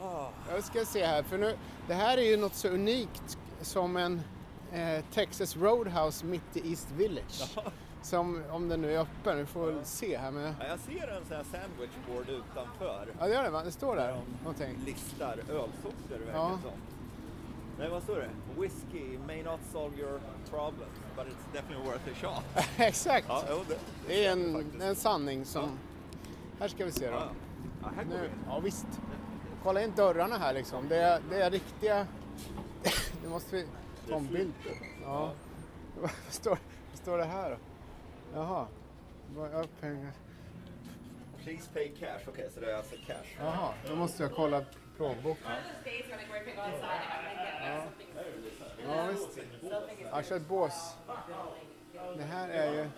Ah, jag ska se här, för nu, det här är ju något så unikt som en eh, Texas Roadhouse mitt i East Village. Som, om den nu är öppen, vi får väl se här med... Ja, jag ser en sån här sandwichboard utanför. Ja det gör det va? Det står där Där någonting. de listar ölsorter verkar Ja. som. Nej, vad står det? Whiskey may not solve your problems, but it's definitely worth a shot. Exakt! Ja, jo, det, Det är en, en sanning som... Här ska vi se då. Ja, ja, här går Nu, vi. ja visst. Kolla in dörrarna här liksom. Det är, det är riktiga... Det måste vi ta en bild. Ja. Vad står, vad står det här då? Jaha. Vad- Ja, pengar. Please pay cash. Okej, så det är alltså cash. Jaha, då måste jag kolla plånboken. Ja, visst. Jag kör ett bås. Det här är ju...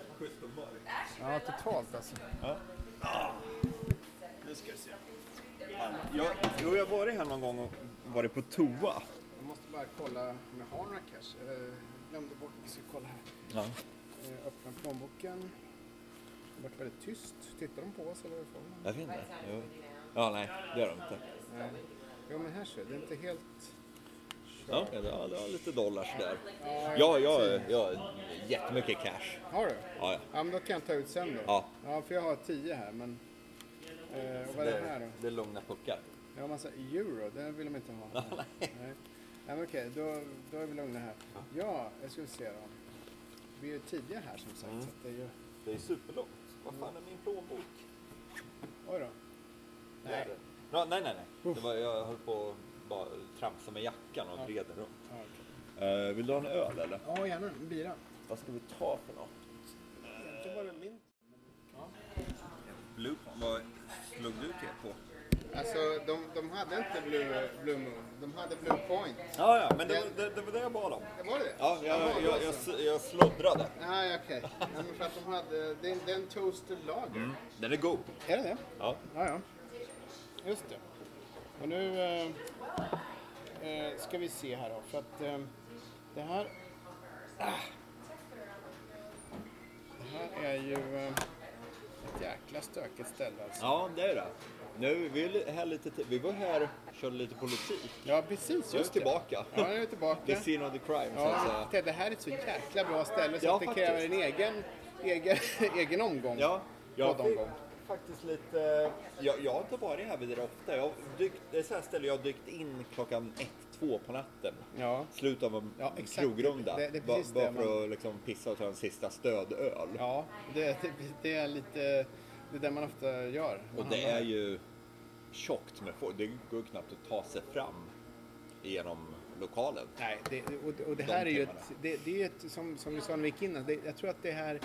Ja, totalt alltså. Nu ska vi se. Jag, jo, jag har varit här någon gång och varit på toa. Jag måste bara kolla om jag har några cash. Jag glömde bort. Jag ska kolla här. Ja. Eh, Öppna plånboken. Det har varit väldigt tyst. Tittar de på oss eller? Jag vet inte. Jo. Ja, nej, det gör de inte. Nej. Jo men här ser det är inte helt... Ja, det har det har lite dollars där. Ja, Ja, jag, jag har jättemycket cash. Har du? Ja, ja. Ja men då kan jag ta ut sen då. Ja. Ja för jag har 10 här men... Eh, och vad är det här då? det är lugna puckar. Jag har massa euro, det vill de inte ha. Nej. Nej. Ja, men okej, då, då är vi lugna här. Ja, jag ska se då. Vi är ju tidiga här som sagt. Mm. Så det är ju... Det är superlångt. Vad fan är min plånbok? Oj då. Nej. Ja, nej, nej, nej. Det var, jag höll på att bara tramsa med jackan och gled runt. Ja, okej. Uh, vill du ha en öl eller? ja gärna en bira. Vad ska vi ta för något? Egentligen var det min. Blue, vad slog du till på? Alltså de, de hade inte Blue, Blue Moon, de hade Blue Point. Ja, ja, men det, var- det, det var det jag bad om. Det var det? Ja, jag, Jaha, jag, då jag, jag, sluddrade. Nej, okej. Ja, men för att de hade, det, är- det är en toasted lager. Den är god. Är det det? Ja. Ja, ja. Just det. Och nu eh, eh, ska vi se här då, för att eh, det här... Ah, det här är ju eh, ett jäkla stökigt ställe alltså. ja, det är det. Nu, vi, är här lite, vi var här och körde lite politik. Ja, precis. Nu är vi Just tillbaka. Ja, nu är tillbaka. The scene of the crime, så att Ja, säga. det här är ett så jäkla bra ställe så Ja, att det faktiskt. kräver en egen, egen, egen omgång. Ja, jag fick Poddomgång. faktiskt lite... Jag, jag har inte varit här vid det ofta. Jag dykt, det är så här ställe jag har dykt in klockan ett, två på natten. Ja. Slut av en Ja, krogrunda. Det- det bara det för att liksom pissa och ta en sista stödöl. Ja, det, det, det är lite det är det man ofta gör. Och det är ju tjockt med folk. Det går knappt att ta sig fram genom lokalen. Nej, det, och, och det De här är ju timmarna. ett, det, det är ett, som, som vi sa när vi gick innan, det, jag tror att det här,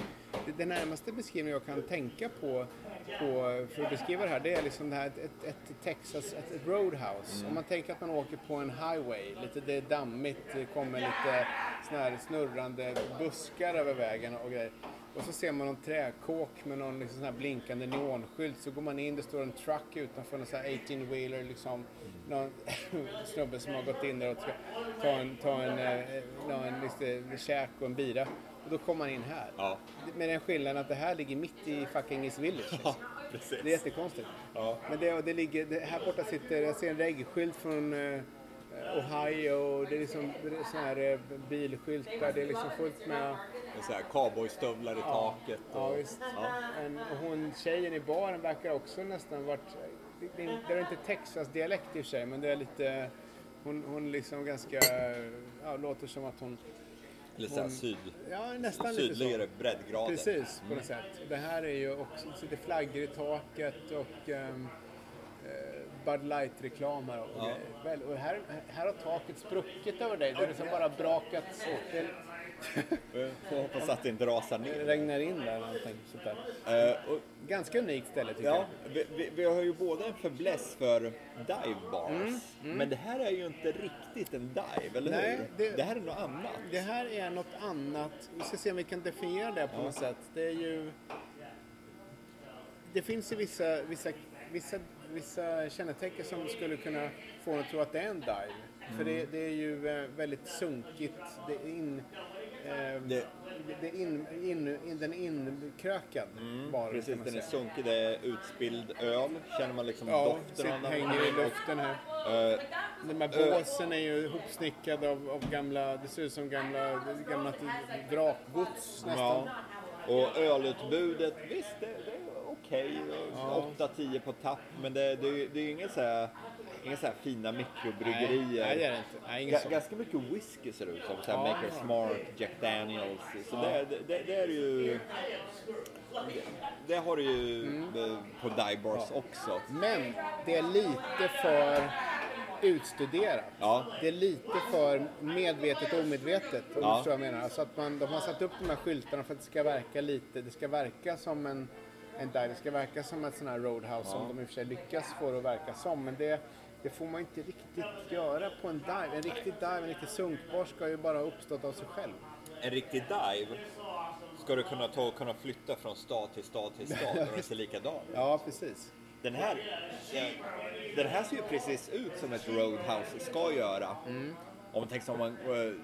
det, närmaste beskrivningen jag kan tänka på, på för att beskriva det här, det är liksom det här, ett, ett, ett Texas, ett, ett roadhouse. Mm. Om man tänker att man åker på en highway, lite, det är dammigt, det kommer lite såna här snurrande buskar över vägen och grejer. Och så ser man någon träkåk med någon liksom sån här blinkande neonskylt. Så går man in, det står en truck utanför, en sån här 18-wheeler liksom. Någon snubbe som har gått in där och ska ta en, ta en, ta en lite käk och en bira. Och då kommer man in här. Ja, Med den skillnaden att det här ligger mitt i fucking East Village. Liksom. precis. Det är jättekonstigt. Ja. Men det, och det ligger, det, här borta sitter, jag ser en reggskylt från eh, Ohio och det är liksom så här eh, bilskyltar. Det är liksom fullt med Det är så här cowboystövlar i taket. Ja, och- visst. Ja. En, och hon, tjejen i baren verkar också nästan varit... Det, det, det är inte Texas-dialekt i och för sig, men det är lite... Hon, hon liksom ganska... Ja, låter som att hon... Eller så här Hon- syd, Ja, nästan lite så. sydligare breddgrader. Precis, på något sätt. Det här är ju också... Så det är flaggor i taket och... Um, Bud Light-reklam här och Ja. grejer. Och här, här har taket spruckit över dig. Det har liksom bara brakats åt. Det får hoppas att det inte rasar det ner. regnar in där någonting sånt där. Eh, och, Ganska unikt ställe tycker ja, jag. vi, vi, vi har ju båda en fäbless för dive bars. Mm, Men det här är ju inte riktigt en dive, eller Nej, hur? det- Det... här är något annat. Det här är något annat. Vi ska se om vi kan definiera det på något sätt. Det är ju... Det finns ju vissa, vissa, vissa vissa kännetecken som skulle kunna få en att tro att det är en dive. För det, det är ju eh, väldigt sunkigt. Det är in, eh, Det- det in, in, in, den inkrökad baren Precis, den är sunkig. Det är utspilld öl. Känner man liksom Ja, doften av den. hänger i luften här. Eh, De här båsen är ju ihopsnickrade av, av gamla, det ser ut som gamla, gamla vrakgods nästan. Ja. Och ölutbudet, visst det, det är okej. 8-10 på tapp. Men det, det, är- det är inga så här, inga så här fina mikrobryggerier. Nej, nej, det är det inte. Nej, Ga- ganska mycket whisky ser det ut som. Så här Ja. Maker's Mark, Jack Daniels. Så det, det, det, det är ju... Det har du ju Mm. eh, på dive bars också. Men det är lite för utstuderat. Ja. Det är lite för medvetet och omedvetet. Om Ja. du jag menar. Alltså att man, de har satt upp de här skyltarna för att det ska verka lite, det ska verka som en, en dive, det ska verka som ett sån här roadhouse som de i och för sig lyckas få det att verka som. Men det, det får man inte riktigt göra på en dive. En riktig dive, en riktig sunkbar ska ju bara ha uppstått av sig själv. En riktig dive ska du kunna ta och kunna flytta från stad till stad till stad och den ser likadan ut. Ja, precis. Den här, eh, den här ser ju precis ut som ett roadhouse ska göra. Mm. Om man tänker sig om man uh,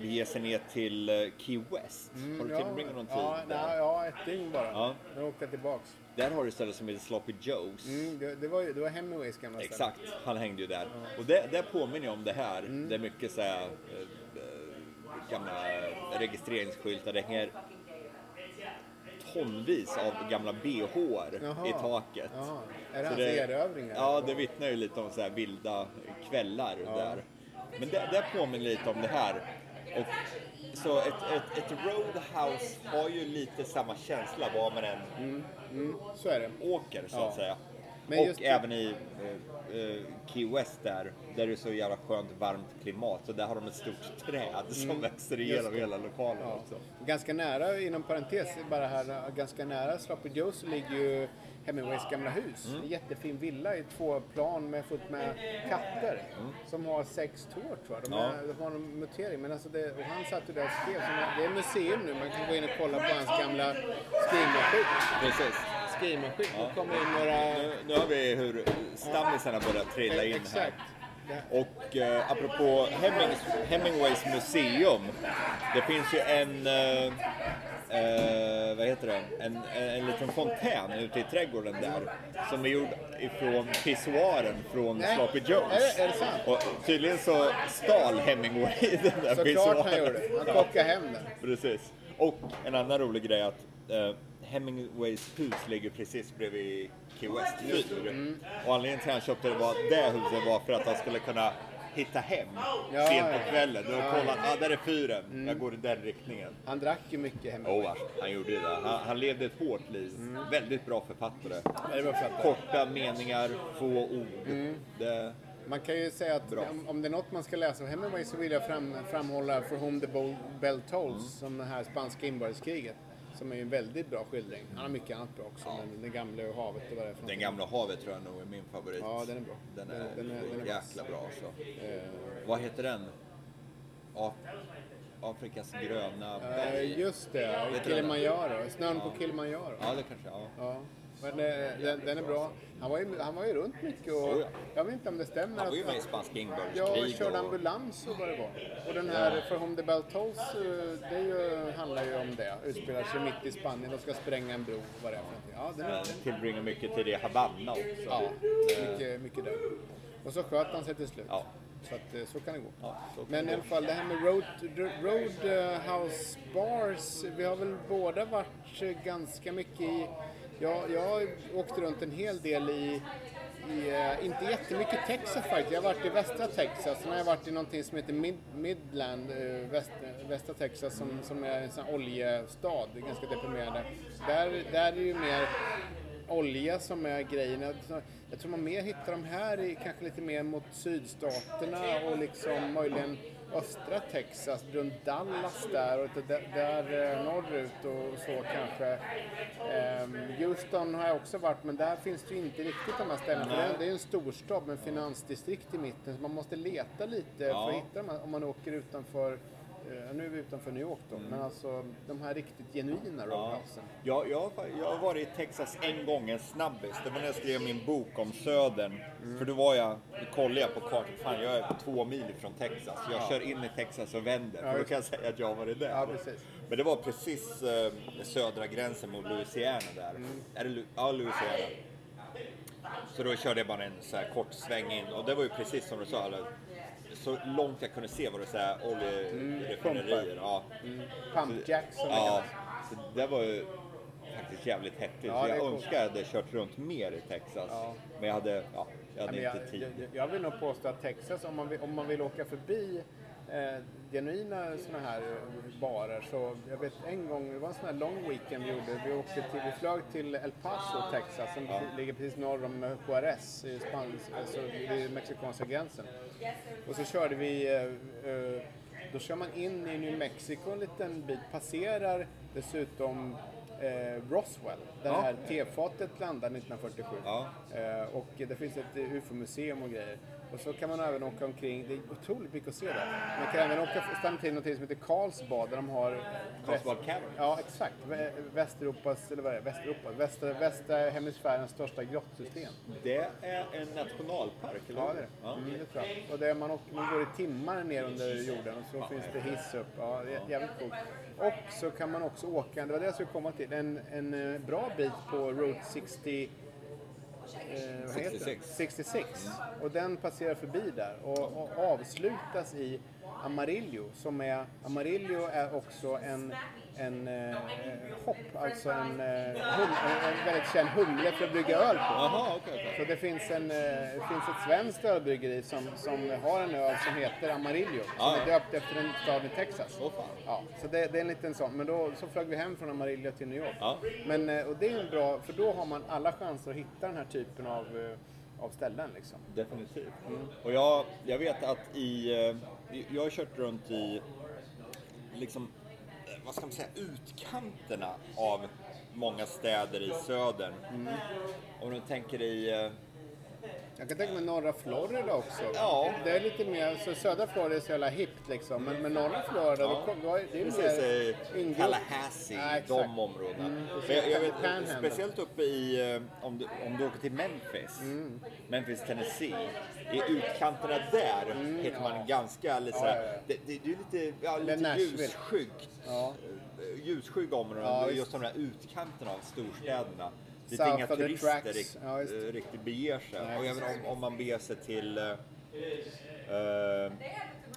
beger sig ner till eh, Key West. har du tillbringat någon tid Mm, ja, nej, ja, ett dygn bara. Ja. Åkte jag tillbaks. Där har du stället som heter Sloppy Joe's. Mm, det, det, var det var Hemingways gamla ställe. Exakt, han hängde ju där. Och det, det påminner ju om det här. Mm. Det är mycket så här, eh, gamla registreringsskyltar. Det hänger tonvis av gamla bh i taket. Jaha. Är det hans erövringar? Ja, det vittnar ju lite om så här vilda kvällar där. Men det, det påminner lite om det här. Och, så ett, ett, ett roadhouse har ju lite samma känsla var man än Mm, så är det. åker så Ja. att säga. Men och det- även i eh, eh, Key West där, där det är så jävla skönt varmt klimat. Så där har de ett stort träd som växer Mm. just igenom hela lokalen Ja. också. Ganska nära, inom parentes, bara här, ganska nära Sloppy Joe's ligger ju Hemingways gamla hus. Mm. En jättefin villa i två plan med fullt med katter. Mm. Som har sex tår tror jag. De, Ja. är, de har en mutering. Men alltså det, och han satt ju där och skrev. Det är museum nu. Man kan gå in och kolla på hans gamla skrivmaskin. Precis. Skrivmaskin. Då kommer in några... Nu, nu har vi hur stammisarna börjar trilla in här. Exakt. Det- Och eh, apropå Hemmings, Hemingways museum. Det finns ju en, eh, eh, vad heter det, en, en liten fontän ute i trädgården där. Som är gjord ifrån pissoaren från Nej. Sloppy Joe's. Är är det sant? Och tydligen så stal Hemingway den där Såklart pissoaren. han gjorde. Han Ja. kockade hem den. Precis. Och en annan rolig grej är att eh, Hemingways hus ligger precis bredvid Key West fyr. Mm. Och anledningen till att han köpte det, var, det huset var för att han skulle kunna hitta hem Ja, sent ja. Mm. på kvällen. Då kollade han, ah, där är fyren, jag går i den riktningen. Han drack ju mycket Hemingway. Oh, han gjorde det. Han, han levde ett hårt liv. Väldigt bra författare. Bra. Korta meningar, få ord. Mm. Det, Man kan ju säga att Bra. om, om det är något man ska läsa av Hemingway så vill jag fram, framhålla For Whom the Bell, Tolls, som det här spanska inbördeskriget. Som är en väldigt bra skildring. Han har mycket annat bra också, men Det gamla och havet och vad det är för den gamla havet tror jag nog är min favorit. Ja, den är bra. Den är, Den- den är- den är jäkla bra alltså. Eh, Vad heter den? Af Afrikas gröna eh, berg? just det, Kilimanjaro. Snön på Kilimanjaro. Ja, det kanske, ja. Ja. Men eh, den, den är bra. Han var, ju, han var ju runt mycket och Oh, ja. jag vet inte om det stämmer. Han var ju med i spanska Ja, inbördeskrig. körde och- ambulans och vad det var. Och den här For Whom the Bell Tolls, eh, det ju, handlar ju om det. Utspelar sig mitt i Spanien, de ska spränga en bro och vad det är för någonting. Ja, den tillbringar mycket tid i Havanna också. ja mycket, mycket där. Och så sköt han sig till slut. Ja. Så att eh, så kan det gå. Ja, kan Men i alla fall det här med road, Roadhouse Bars, vi har väl båda varit eh, ganska mycket i... Jag, jag har åkt runt en hel del i, i eh, inte jättemycket Texas faktiskt. Jag har varit i västra Texas, sen har jag varit i någonting som heter Mid, Midland, eh, väst, eh, västra Texas, som, som är en sån oljestad, är ganska deprimerande. Där, där är det ju mer olja som är grejen. Jag- Jag tror man mer hittar de här i, kanske lite mer mot sydstaterna och liksom möjligen östra Texas, runt Dallas där och där, där eh, norrut och så kanske. Ehm, Houston har jag också varit men där finns det ju inte riktigt de här ställena. För det, är, är en storstad med finansdistrikt i mitten så man måste leta lite för Ja. att hitta dem om man åker utanför nu är vi utanför New York då, men alltså de här riktigt genuina Mm. Ja. roadhousen. Jag, jag, har- varit i Texas en gång, en snabbis. Det var när jag skrev min bok om Södern. Mm. För då var jag, då kollade jag på kartan, fan jag är två mil ifrån Texas. Jag kör in i Texas och vänder, Ja, för då kan jag säga att jag har varit där. Ja, precis. Men det var precis eh, södra gränsen mot Louisiana där. Mm. Är det Lu- ja, Louisiana. Så då körde jag bara en så här kort sväng in och det var ju precis som du sa. Eller, så långt jag kunde se var det så här oljeraffinaderier. Ja. Pump jacks som Ja, så det var ju faktiskt jävligt häftigt. Ja, jag coolt. önskar jag hade kört runt mer i Texas. Ja. Men jag hade, ja, jag hade jag, inte tid. jag, jag vill nog påstå att Texas, om man vill, om man vill åka förbi eh, genuina sådana här eh, barer så jag vet en gång, det var en sån här long weekend vi gjorde. Vi, åkte till, vi flög till El Paso, Texas, som ligger precis norr om eh, Juarez, i Spans, alltså vid mexikanska gränsen. Och så körde vi, eh, då kör man in i New Mexico en liten bit, passerar dessutom Roswell, där det här tefatet landade 1947. Ja. Eh, och det finns ett UFO-museum och grejer. Och så kan man även åka omkring, det är otroligt mycket att se där. Man kan även åka, stanna till något som heter Karlsbad där de har... Carlsbad Cavern. Ja, exakt. Vä- Västeuropas, eller vad är det? Västeuropa? Västra, västra hemisfärens största grottsystem. Det är en nationalpark, eller Ja, hur? det är det. Mm, det tror jag. Och det är man, åker, man går i timmar ner under jorden och så finns det hiss upp. Ja, det är jävligt coolt. Och så kan man också åka, det var det jag skulle komma till, en, en eh, bra bit på Route 60 eh, vad heter den? 66. 66. Och den passerar förbi där och, och avslutas i Amarillo som är, Amarillo är också en, en eh, hopp, alltså en, eh, hum, en, en väldigt känd humle för att brygga öl på. Jaha, okej. okej. Så det finns, en, eh, det finns ett svenskt ölbryggeri som, som har en öl som heter Amarillo. Som Ja, är ja. döpt efter en stad i Texas. Åh, fan. Ja, så det, det är en liten sån. Men då så flög vi hem från Amarillo till New York. Ja. Men, eh, och det är en bra, för då har man alla chanser att hitta den här typen av, eh, av ställen liksom. Definitivt. Och jag, jag vet att i... eh, Jag har kört runt i, liksom, vad ska man säga, utkanterna av många städer i södern. Om du tänker i... Jag kan tänka mig norra Florida också. Ja. Det är lite mer, så södra Florida är så jävla hippt liksom. Men, men norra Florida, Ja. då, då det är Precis, mer Tallahassee, Ja, de områdena. Mm, Men jag, jag vet, speciellt uppe i, eh, om du, om du åker till Memphis, Mm. Memphis, Tennessee. I utkanterna där hittar man ganska lite Mm. Ja, ja. Det, det, det är lite, ja, lite ljusskyggt. Ja. eh, Ljusskygga områden, just de där utkanterna av storstäderna. Dit South inga turister tracks. rikt, Ja, eh, riktigt beger sig. Och även om, om man beger sig till eh, eh,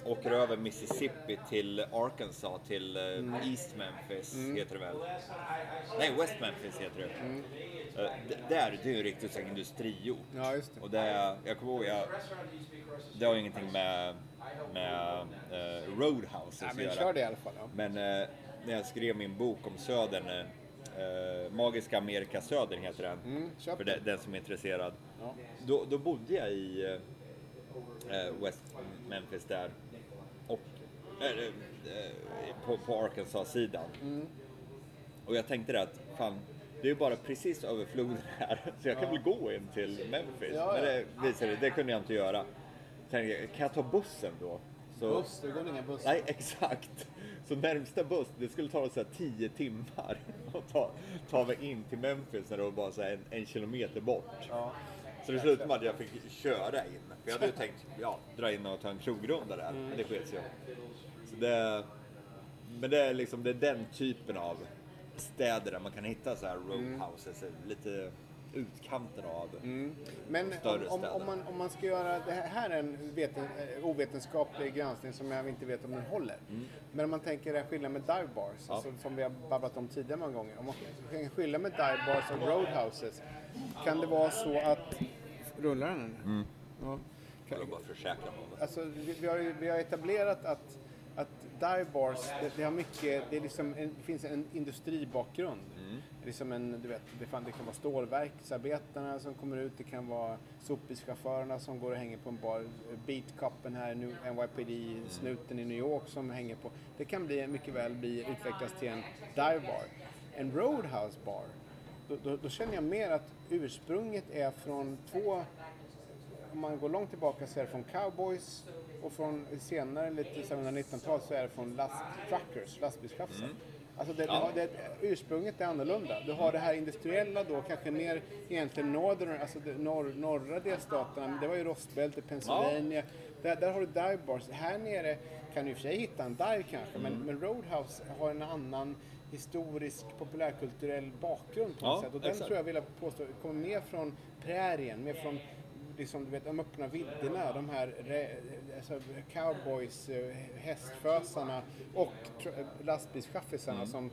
åker över Mississippi till Arkansas, till eh, Mm. East Memphis heter det väl? Nej, West Memphis heter det. Mm. D- där, det är ju en riktig så industriort. Ja, just det. Och det, jag kommer ihåg, jag, det har ju ingenting med, med eh, Roadhouse Ja, att men göra. kör det i alla fall. Ja. Men eh, när jag skrev min bok om Södern, eh, Magiska Amerika Södern heter den, Mm, köp för den. den, den som är intresserad. Ja. Då, då bodde jag i eh, West Memphis där. Och, eh, eh, på, på Arkansas-sidan. Mm. Och jag tänkte det att fan, det är ju bara precis över floden här. Så jag kan väl gå in till Memphis. Ja, Men ja. det visade det, det kunde jag inte göra. Tänkte, jag, kan jag ta bussen då? Så, Buss, det går ingen buss. Nej, exakt. Så närmsta buss, det skulle ta så här 10 timmar att ta, ta mig in till Memphis när det var bara så här en, en kilometer bort. Ja. Så det slutade med att jag fick köra in. För jag hade ju tänkt, ja, dra in och ta en krogrunda där. Men det sket sig. Så det, men det är liksom, det är den typen av städer där man kan hitta så här roadhouses, lite utkanten av. Men Större om, om, om, man, om man ska göra, det här är en veten, eh, ovetenskaplig granskning som jag inte vet om den håller. Men om man tänker en skillnad med dive bars, Mm. Ja. alltså, som vi har babblat om tidigare många gånger. Om man kan skilja med dive bars och roadhouses, kan det vara så att... Rullar den? Mm. Ja. Vill bara försäkra mig. Alltså, vi, vi, har, vi har etablerat att, att dive bars, det, det, har mycket, det, är liksom det finns en industribakgrund. Det, är som en, du vet, det, fan, det kan vara stålverksarbetarna som kommer ut, det kan vara sopbilschaufförerna som går och hänger på en bar, beatcupen här, NYPD, snuten i New York som hänger på. Det kan bli, mycket väl bli, utvecklas till en dive bar. En roadhouse bar, då, då, då känner jag mer att ursprunget är från två om man går långt tillbaka så är det från cowboys och från senare, lite 1900-tal, så är det från last truckers, lastbilschaffisar. Mm. Alltså det, Ja. det, det, ursprunget är annorlunda. Du har det här industriella då, kanske mer egentligen northern, alltså norr, norra delstaterna. Men Det var ju rostbältet, Pennsylvania. Där, där har du dive bars. Här nere kan du i och för sig hitta en dive kanske, men, Mm. men Roadhouse har en annan historisk populärkulturell bakgrund på något Ja, sätt. Och den exakt. tror jag vill påstå kommer mer från prärien, mer från liksom, du vet, de öppna vidderna, de här alltså, cowboys, eh, hästfösarna och lastbilschaffisarna Mm. som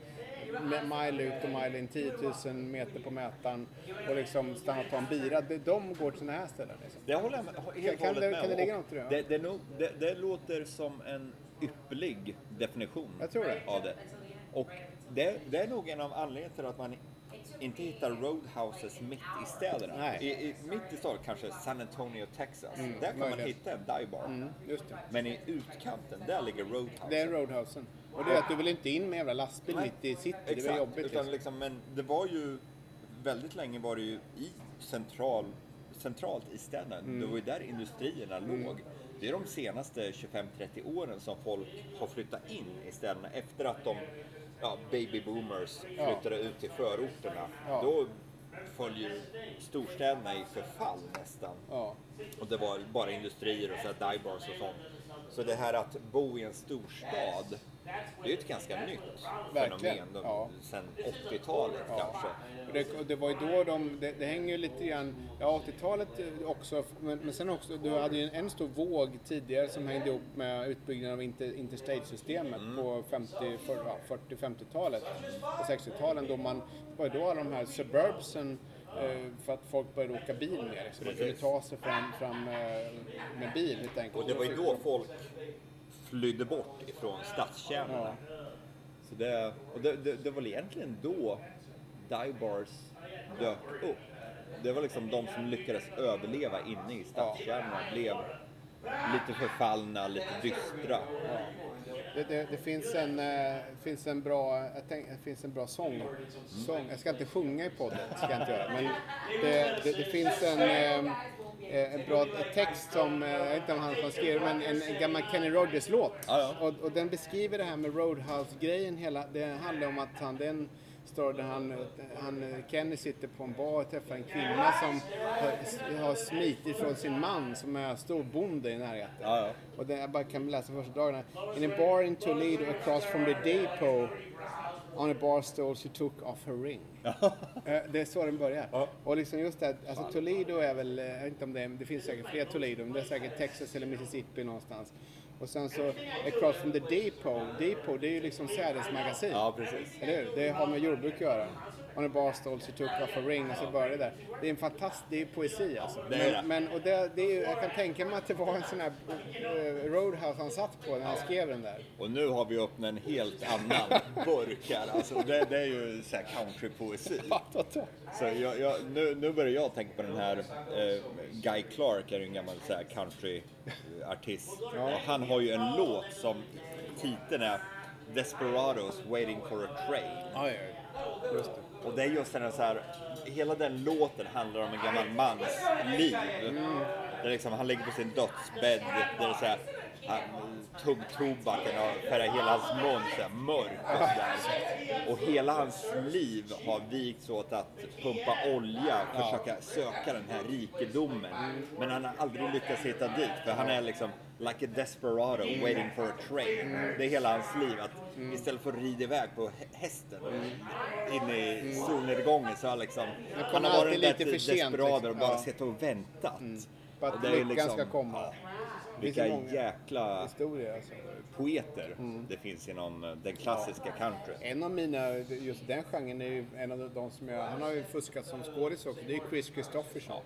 mile ut och mile in 10 000 meter på mätaren och liksom stannar och tar en bira. De, går till sådana här ställen. Liksom. Det håller jag med, helt Kan det- med kan det ligga något i det? Det, det, det, det låter som en ypperlig definition Jag tror det. av det. Och det, det är nog en av anledningarna till att man inte hittar roadhouses mitt i städerna. Nej. I, i, mitt i staden, kanske San Antonio, Texas. där kan man möjligt. hitta en dive bar. Mm, det. Men i utkanten, där ligger roadhousen. Det är roadhousen. Och det är att du vill inte in med jävla lastbil Nej, mitt i city. Det Exakt, väl jobbigt. utan Liksom. liksom, men det var ju väldigt länge var det ju i central, centralt i städerna. Mm. Det var ju där industrierna låg. Det är de senaste 25-30 åren som folk har flyttat in i städerna efter att de ja, baby boomers Ja. flyttade ut till förorterna. Ja. Då följer storstäderna i förfall nästan. Ja. Och det var bara industrier och så här dive bars och sånt. Så det här att bo i en storstad, det är ett ganska nytt Verkligen, fenomen. Ja. Sen 80-talet kanske. Och det, och det var ju då de, det, det hänger ju lite grann, ja 80-talet också, men, men sen också, du hade ju en, en stor våg tidigare som hängde ihop med utbyggnaden av inter, interstate-systemet på 50, för- ja, 40-50-talet och 60-talen då man, det var ju då alla de här suburbsen eh, för att folk började åka bil mer. Liksom. Man kunde ta sig fram, fram eh, med bil helt enkelt. Och det var ju då folk flydde bort ifrån stadskärnorna. Så det, och det, det, det var väl egentligen då dive bars dök upp. Det var liksom de som lyckades överleva inne i stadskärnorna blev lite förfallna, lite dystra. Det, det, det finns, en, eh, finns en bra, tänk, det finns en bra sång, sång. Jag ska inte sjunga i podden, ska jag inte göra. Men det, det, det finns en, eh, eh, en bra text som, eh, jag vet inte om han skrivit men en, en gammal Kenny Rogers-låt. Ja, ja. Och, och den beskriver det här med Roadhouse-grejen hela. Det handlar om att han, det är en story där han, han, Kenny sitter på en bar och träffar en kvinna som har, har smitit från sin man som är storbonde i närheten. Ja, ja. Och det, jag bara kan läsa första dagarna. In a bar in Toledo across from the depot on a bar stool she took off her ring. Eh, det är så den börjar. Ja. Och liksom just det, alltså Toledo är väl, eh, jag vet inte om det är, det finns säkert fler Toledo, men det är säkert Texas eller Mississippi någonstans. Och sen så across from the depot, depot det är ju liksom sädesmagasin. Ja, precis. Eller hur? Det har med jordbruk att göra. On a bar stool she took off a ring och så börjar det där. Det är en fantastisk, det är poesi alltså. Det är det. men, men och det, det är, jag kan tänka mig att det var en sån här eh, Roadhouse han satt på när han skrev den där. Och nu har vi öppnat en helt annan burk här. Alltså det, det är ju så här countrypoesi. Så jag, jag, nu, nu börjar jag tänka på den här eh, Guy Clark är ju en gammal så här countryartist. Och han har ju en låt som titeln är Desperados waiting for a train. Ja, ja, just det. Och det är just den här så här, hela den låten handlar om en gammal mans liv. Där liksom, han ligger på sin dödsbädd, där det är så här, han, tuggtobaken och färgar hela hans mun så här mörk och sådär. Och hela hans liv har vikts åt att pumpa olja och försöka söka den här rikedomen. Men han har aldrig lyckats hitta dit, för han är liksom like a desperado waiting for a train. Det är hela hans liv, att istället för att rida iväg på hä- hästen in i solnedgången så har liksom... Han har varit en lite desperado och liksom. bara suttit och väntat. Att det är ju lyckan liksom- ska komma. Ja, Vilka jäkla Historier alltså. poeter det finns inom eh, den klassiska countryn. En av mina, just den genren är ju en av de som jag, han har ju fuskat som skådis också, det är Chris Kristofferson.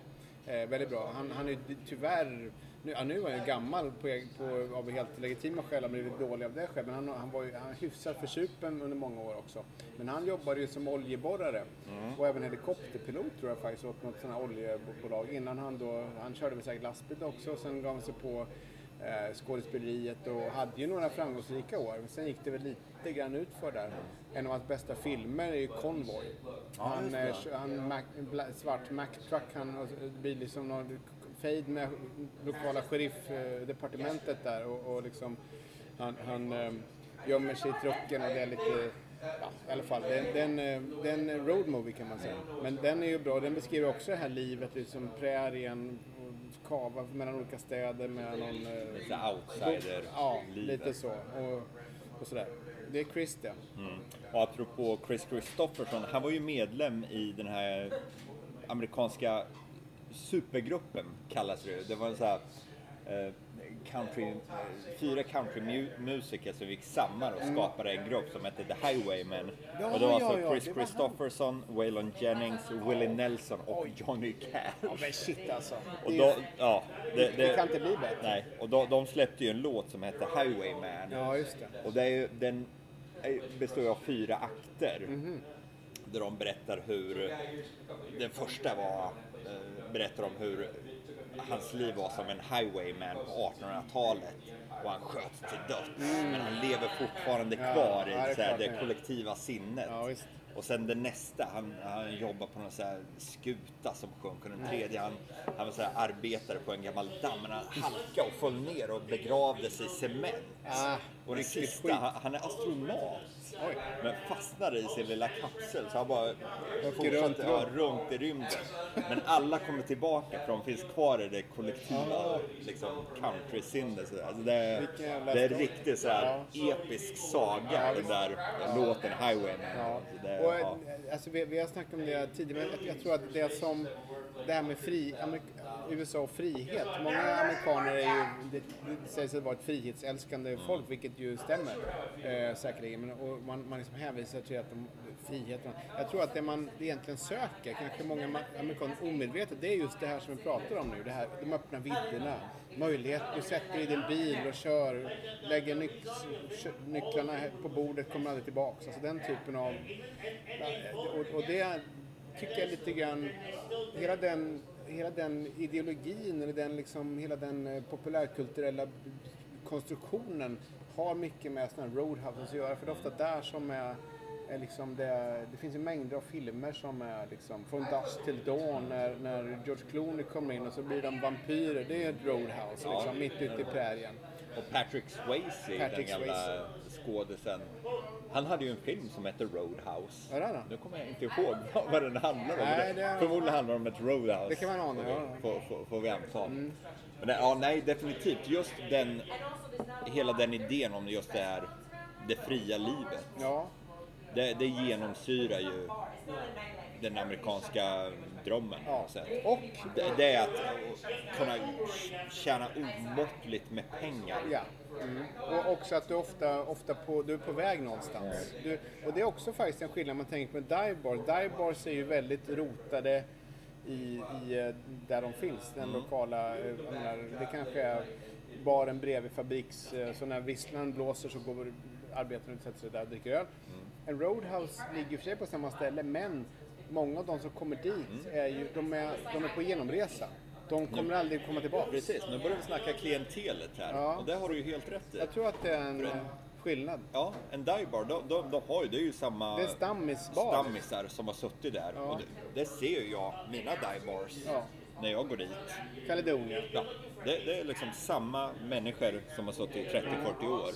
Eh, väldigt bra. Han, han är tyvärr, nu, ja, nu är han ju gammal på, på, av helt legitima skäl, har blivit dålig av det skälet. Men han, han var ju han hyfsat försupen under många år också. Men han jobbade ju som oljeborrare och även helikopterpilot tror jag faktiskt åt något sånt här oljebolag innan han då, han körde väl säkert lastbil också och sen gav han sig på eh, skådespeleriet och hade ju några framgångsrika år. Men sen gick det väl lite grann utför där. En av hans bästa filmer är ju Convoy. han, eh, han Mac, svart Mack-truck, han och det blir liksom någon fejd med lokala sheriffdepartementet där och, och liksom han, han eh, gömmer sig i trucken och det är lite Ja, i alla fall. Eh, det är en road movie kan man säga. Men den är ju bra. Den beskriver också det här livet, liksom prärien, kava mellan olika städer med någon... eh, Lite outsider Ja, livet. lite så. Och, och sådär. Det är Chris det. Mm. Och apropå Chris Christopherson, han var ju medlem i den här amerikanska supergruppen kallas det. Det var en sån här eh, country, fyra countrymusiker som gick samman och skapade en grupp som hette The Highwaymen. Mm. Ja, och det var ja, alltså ja, Chris det var han. Christopherson, Waylon Jennings, Willie Nelson och Johnny Ja Cash. men shit alltså. Och Det då, ja, det, det kan inte bli bättre. Nej, och då, de släppte ju en låt som hette Highwayman. Ja, just det. Och det är ju, den består ju av fyra akter. Mhm. Där de berättar hur, den första var, eh, berättar om hur hans liv var som en highwayman på 1800-talet. Och han sköts till döds. Men han lever fortfarande Mm. Kvar ja, det i så här, det kollektiva sinnet. Ja. Och sen den nästa, han, han jobbar på någon så skuta som sjönk. Och den tredje, han, han var så här arbetare på en gammal damm. Men han halkade och föll ner och begravde sig i cement. Ah, och den sista, han, han är astronaut. Oj. Men fastnade i sin lilla kapsel så han bara runt, fortsatte ja, runt i rymden. Men alla kommer tillbaka för de finns kvar i det kollektiva liksom, country-sinnet. Alltså det, det är story. riktigt så här episk saga den där låten Highwayman. Ja. Så det, Och, ja. eh, alltså, vi, vi har snackat om det tidigare, men jag, jag tror att det som det här med fri, Amerik, USA och frihet. Många amerikaner är ju, det, det sägs att vara ett frihetsälskande folk, vilket ju stämmer eh, säkerligen. Men, och man, man liksom hänvisar till att de, friheten. Jag tror att det man egentligen söker, kanske många amerikaner omedvetet, det är just det här som vi pratar om nu. Det här, de öppna vidderna. Möjlighet, du sätter i din bil och kör, lägger nyc, nycklarna på bordet, kommer aldrig tillbaks. Alltså den typen av... Och, och det tycker jag lite grann, hela den, hela den ideologin, eller den liksom, hela den eh, populärkulturella konstruktionen har mycket med sådana här roadhouse att göra. För det är ofta där som är, är liksom det, det finns ju mängder av filmer som är liksom från dusk till dawn när, när George Clooney kommer in och så blir de vampyrer. Det är ett roadhouse liksom, mitt ute i prärien. Och Patrick Swayze, Patrick den gamla Swayze. Skådisen. Han hade ju en film som hette Roadhouse. Ja, det han. Nu kommer jag inte ihåg vad den handlar om. Nej, det... Förmodligen handlar det om ett Roadhouse. Det kan man ana, ja. Får, får, får vi anta. Men det, ja, nej, definitivt. Just den, hela den idén om just det här, det fria livet. Ja, Det, det genomsyrar ju den amerikanska drömmen ja. Och Det, det är att kunna tjäna omåttligt med pengar. Ja. Mm. Och också att du ofta, ofta på, du är på väg någonstans. Du, och det är också faktiskt en skillnad man tänker på dive bars. Dive bars är ju väldigt rotade i, i eh, där de finns, den lokala, eh, jag menar, det kanske är baren bredvid fabriks, eh, så när visslan blåser så går arbetarna ut och sätter sig där och dricker öl. En roadhouse ligger i och för sig på samma ställe men många av de som kommer dit är ju, de är, de är på genomresa. De kommer aldrig komma tillbaka. Precis, nu börjar vi snacka klientelet här. Ja. Och det har du ju helt rätt i. Jag tror att det är en eh, skillnad. Ja, en divebar, de, de, de har ju, det är ju samma Det är en stammisbar. stammisar som har suttit där. Ja. Och det, det ser ju jag, mina divebars, Ja. När jag går dit. Caledonia. Ja, det, det är liksom samma människor som har suttit i 30-40 år.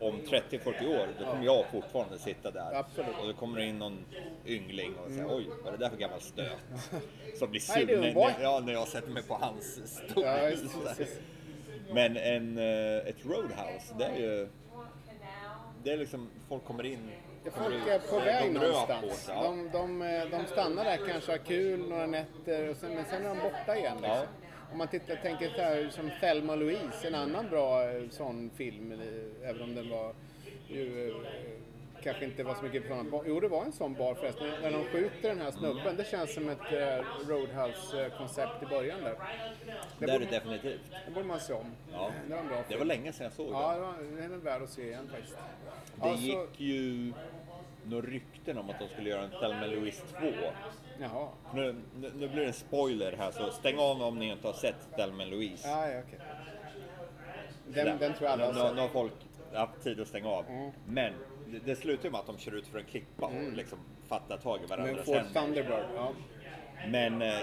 Om 30-40 år, då kommer jag fortfarande sitta där. Absolut. Mm. Och då kommer det in någon yngling och säger oj, vad är det där för gammal stöt? Som blir sur när, ja, när jag sätter mig på hans stol. Ja. Men en, eh, ett roadhouse, det är ju... Det är liksom, folk kommer in... Folk är på väg de någonstans. sig, ja. De, de, eh, de stannar där kanske har kul några nätter och sen, men sen är de borta igen. Liksom. Ja. Om man tittar, tänker så här som Thelma och Louise, en annan bra eh, sån film, eh, även om den var ju, kanske inte var så mycket på sådana. Jo, det var en sån bar förresten. När de skjuter den här snubben, det känns som ett eh, Roadhouse-koncept i början där. Det är det definitivt. Det borde man se om. Ja. Det var en bra Det film. var länge sedan jag såg Ja, den. det var, den är värd att se igen faktiskt. Det Ja, så- gick ju några rykten om att de skulle göra en Thelma Louise 2. Jaha. Nu, nu, nu blir det en spoiler här så stäng av om ni inte har sett Thelma Louise. Ja, ja, okej. Sådär. Den, den tror jag alla har sett. nu har folk haft tid att stänga av. Mm. Men det, det slutar ju med att de kör ut för en klippa och liksom fattar tag i Men varandras Ford händer. Thunderbird, ja. Men, eh,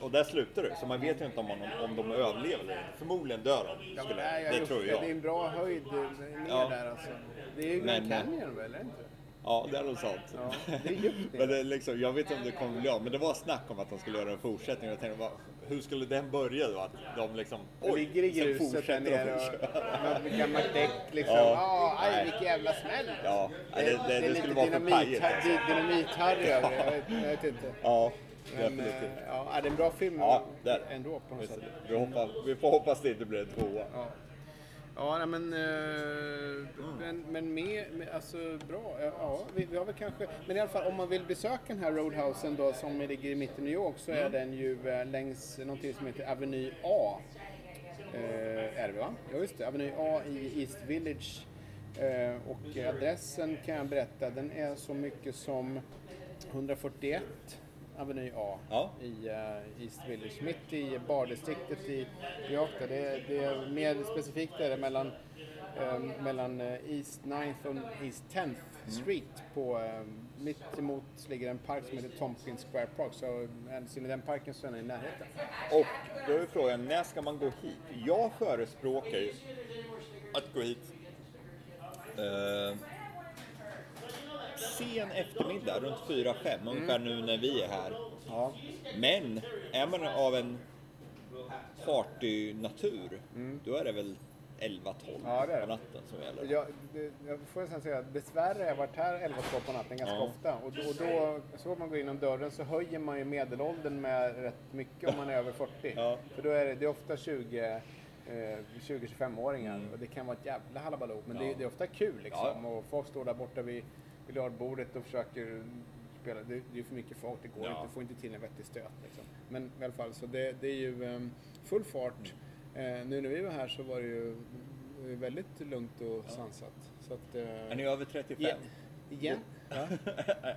och där slutar det. Så man vet ju inte om, man, om de överlever eller inte. Förmodligen dör de. Skulle, Nej, det just tror Det jag. är en bra höjd eh, ner Ja. där alltså. Det är ju Men- Grand Canyon väl? Det inte? Ja, det är nog sant. Ja, det är. Men det är liksom, jag vet inte om det kommer bli av, men det var snack om att de skulle göra en fortsättning. Jag tänkte, bara, hur skulle den börja då? Att de liksom, Det ligger i gruset där fortsätter de nere och med gammalt däck liksom. Ja. Ja, aj Nej. vilken jävla smäll! Ja, det, det, det, är det lite skulle vara för pajigt. Alltså. dy- Dynamit-Harry över det. Jag vet, jag vet inte. Ja, Men eh, definitivt. ja, är det är en bra film Ja, där. ändå på något sätt. Vi, hoppas, vi får hoppas det inte blir en tvåa. Ja, ja men, eh, men, men med, med, alltså bra. Ja, vi, vi har väl kanske, men i alla fall om man vill besöka den här roadhousen då som ligger i mitten av New York så är den ju eh, längs någonting som heter Avenue A. Eh, är det va? Ja just det, Avenue A i East Village. Eh, och adressen kan jag berätta, den är så mycket som 141 Avenue A Ja. i eh, East Village, mitt i bardistriktet i där. Det, är- det är mer specifikt är det mellan, eh, mellan eh, East 9th och East 10th Street. På, eh, mitt emot ligger en park som heter Tompkins Square Park. Så ni i den parken så är ni i närheten. Och då är frågan, när ska man gå hit? Jag förespråkar ju att gå hit eh, sen eftermiddag, runt 4-5, ungefär nu när vi är här. Ja. Men är man av en partynatur, då är det väl 11-12 Ja, det är det. på natten som gäller. Jag, det, jag får nästan säga att dessvärre har jag varit här 11 på natten ganska Ja. ofta. Och då, och då, så fort man går inom dörren så höjer man ju medelåldern med rätt mycket om man är över 40. Ja. För då är det, det är ofta 20 eh, 20-25-åringar och det kan vara ett jävla halabaloo. Men det, Mm. Ja. det är ofta kul liksom. Ja. Och folk står där borta vid biljardbordet och försöker spela. Det, det är för mycket folk, det går Ja. inte, får inte till en vettig stöt. Liksom. Men i alla fall, så det, det är ju eh, full fart. Eh, nu när vi var här så var det ju väldigt lugnt och sansat. Så att, eh, Är ni över 35? Igen? Ja.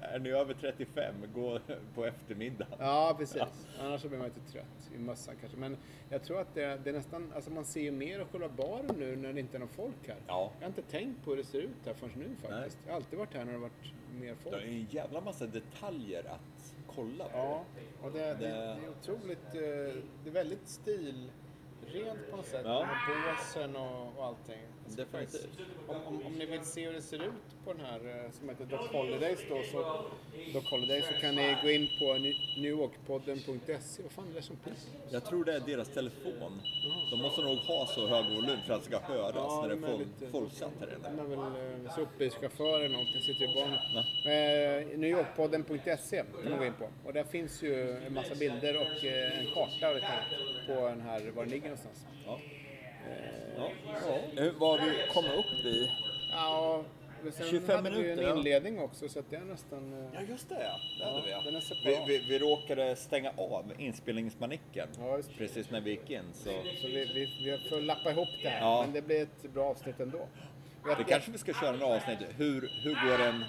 är ni över 35, gå på eftermiddag. ja, precis. Annars blir man lite trött i mössan kanske. Men jag tror att det, det är nästan, alltså man ser ju mer av själva baren nu när det inte är någon folk här. Ja. Jag har inte tänkt på hur det ser ut här förrän nu faktiskt. Jag har alltid varit här när det har varit mer folk. Det är en jävla massa detaljer att kolla på. Ja, och det, det, det Det- är otroligt, eh, det är väldigt stilrent på något sätt. Ja. Med båsen och, och allting. Definitivt. Om, om, om ni vill se hur det ser ut på den här eh, som heter Doc Holidays då, så, Doc Holidays, så kan ni gå in på New- newyorkpodden.se. Vad fan är det som piper? Jag tror det är deras telefon. De måste nog ha så hög volym för att det ska höras Ja, när det de är lite- fullsatt här De inne. är väl eh, sopbilschaufför eller någonting, sitter i barn. Eh, newyorkpodden.se kan man gå in på. Och där finns ju en massa bilder och en karta på den här, var den ligger någonstans. Ja. Ja. Hur- Vad vi kommit upp i? Ja, men sen 25 hade vi minuter, en ja. inledning också så att det är nästan... eh, Ja just det, ja. det hade vi, ja. den är separat. vi, vi, vi råkade stänga av inspelningsmanicken Ja, precis när vi gick in. Så Så vi, vi, vi får lappa ihop det här, Ja. men det blir ett bra avsnitt ändå. Det kanske vi ska köra en avsnitt. Hur, hur går en,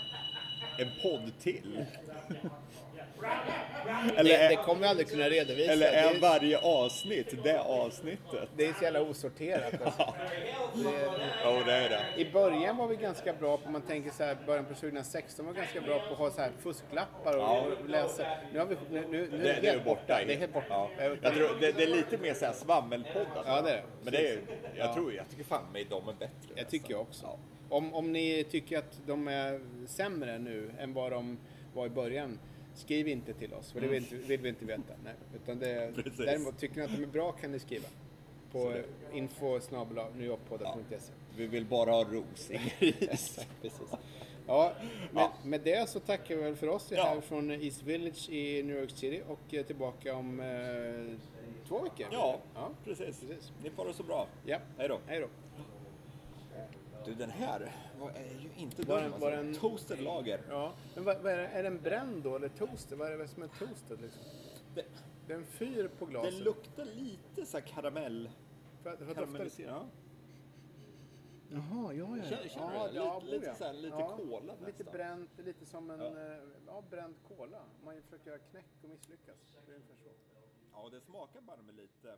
en podd till? det, Eller, det är, kommer jag aldrig kunna redovisa. eller är det, varje avsnitt det avsnittet? det är så jävla osorterat. Alltså. Det, Ja, det är det. I början var vi ganska bra på, man tänker så här, början på 2016 var vi ganska bra på att ha så här fusklappar och, Ja. och läsa. Nu har vi, nu, nu, nu Det, är det är borta. Det är helt borta. Ja. Jag tror, det, det är lite mer såhär svammelpodd alltså. Ja, det är det. Men det är, jag Ja. tror, jag tycker fan mig de är bättre. Jag alltså. tycker jag också. Ja. Om, om ni tycker att de är sämre nu än vad de var i början, skriv inte till oss, för det vill, inte- vill vi inte veta. Nej, utan det, Mm. Däremot, tycker ni att de är bra kan ni skriva. På info newyorkpodden.se. Vi vill bara ha ros. Precis. Ja, med, Ja. med det så tackar vi väl för oss. Vi är Ja. här från East Village i New York City och är tillbaka om eh, två veckor. Ja, ja. precis. Precis. Ni får det så bra. ja. Hej då. Hej då. Du, den här var, är ju inte Var dum den- var alltså. den- Toasted lager. Ja. Men vad, vad är, det? är den bränd då eller toasted? Vad är det som är toasted liksom? Det, Det är en fyr på den glaset. luktar lite så här karamell. För att, för Karamelliserad. Ja. Jaha, ja, ja. Känner- känner ja, du det? ja, Lite- lite så här, lite ja, cola Lite nästan. bränt, lite som en Ja. ja. Ja, bränd cola. Man försöker göra knäck och misslyckas. Det är ungefär så. Ja, det smakar bara med lite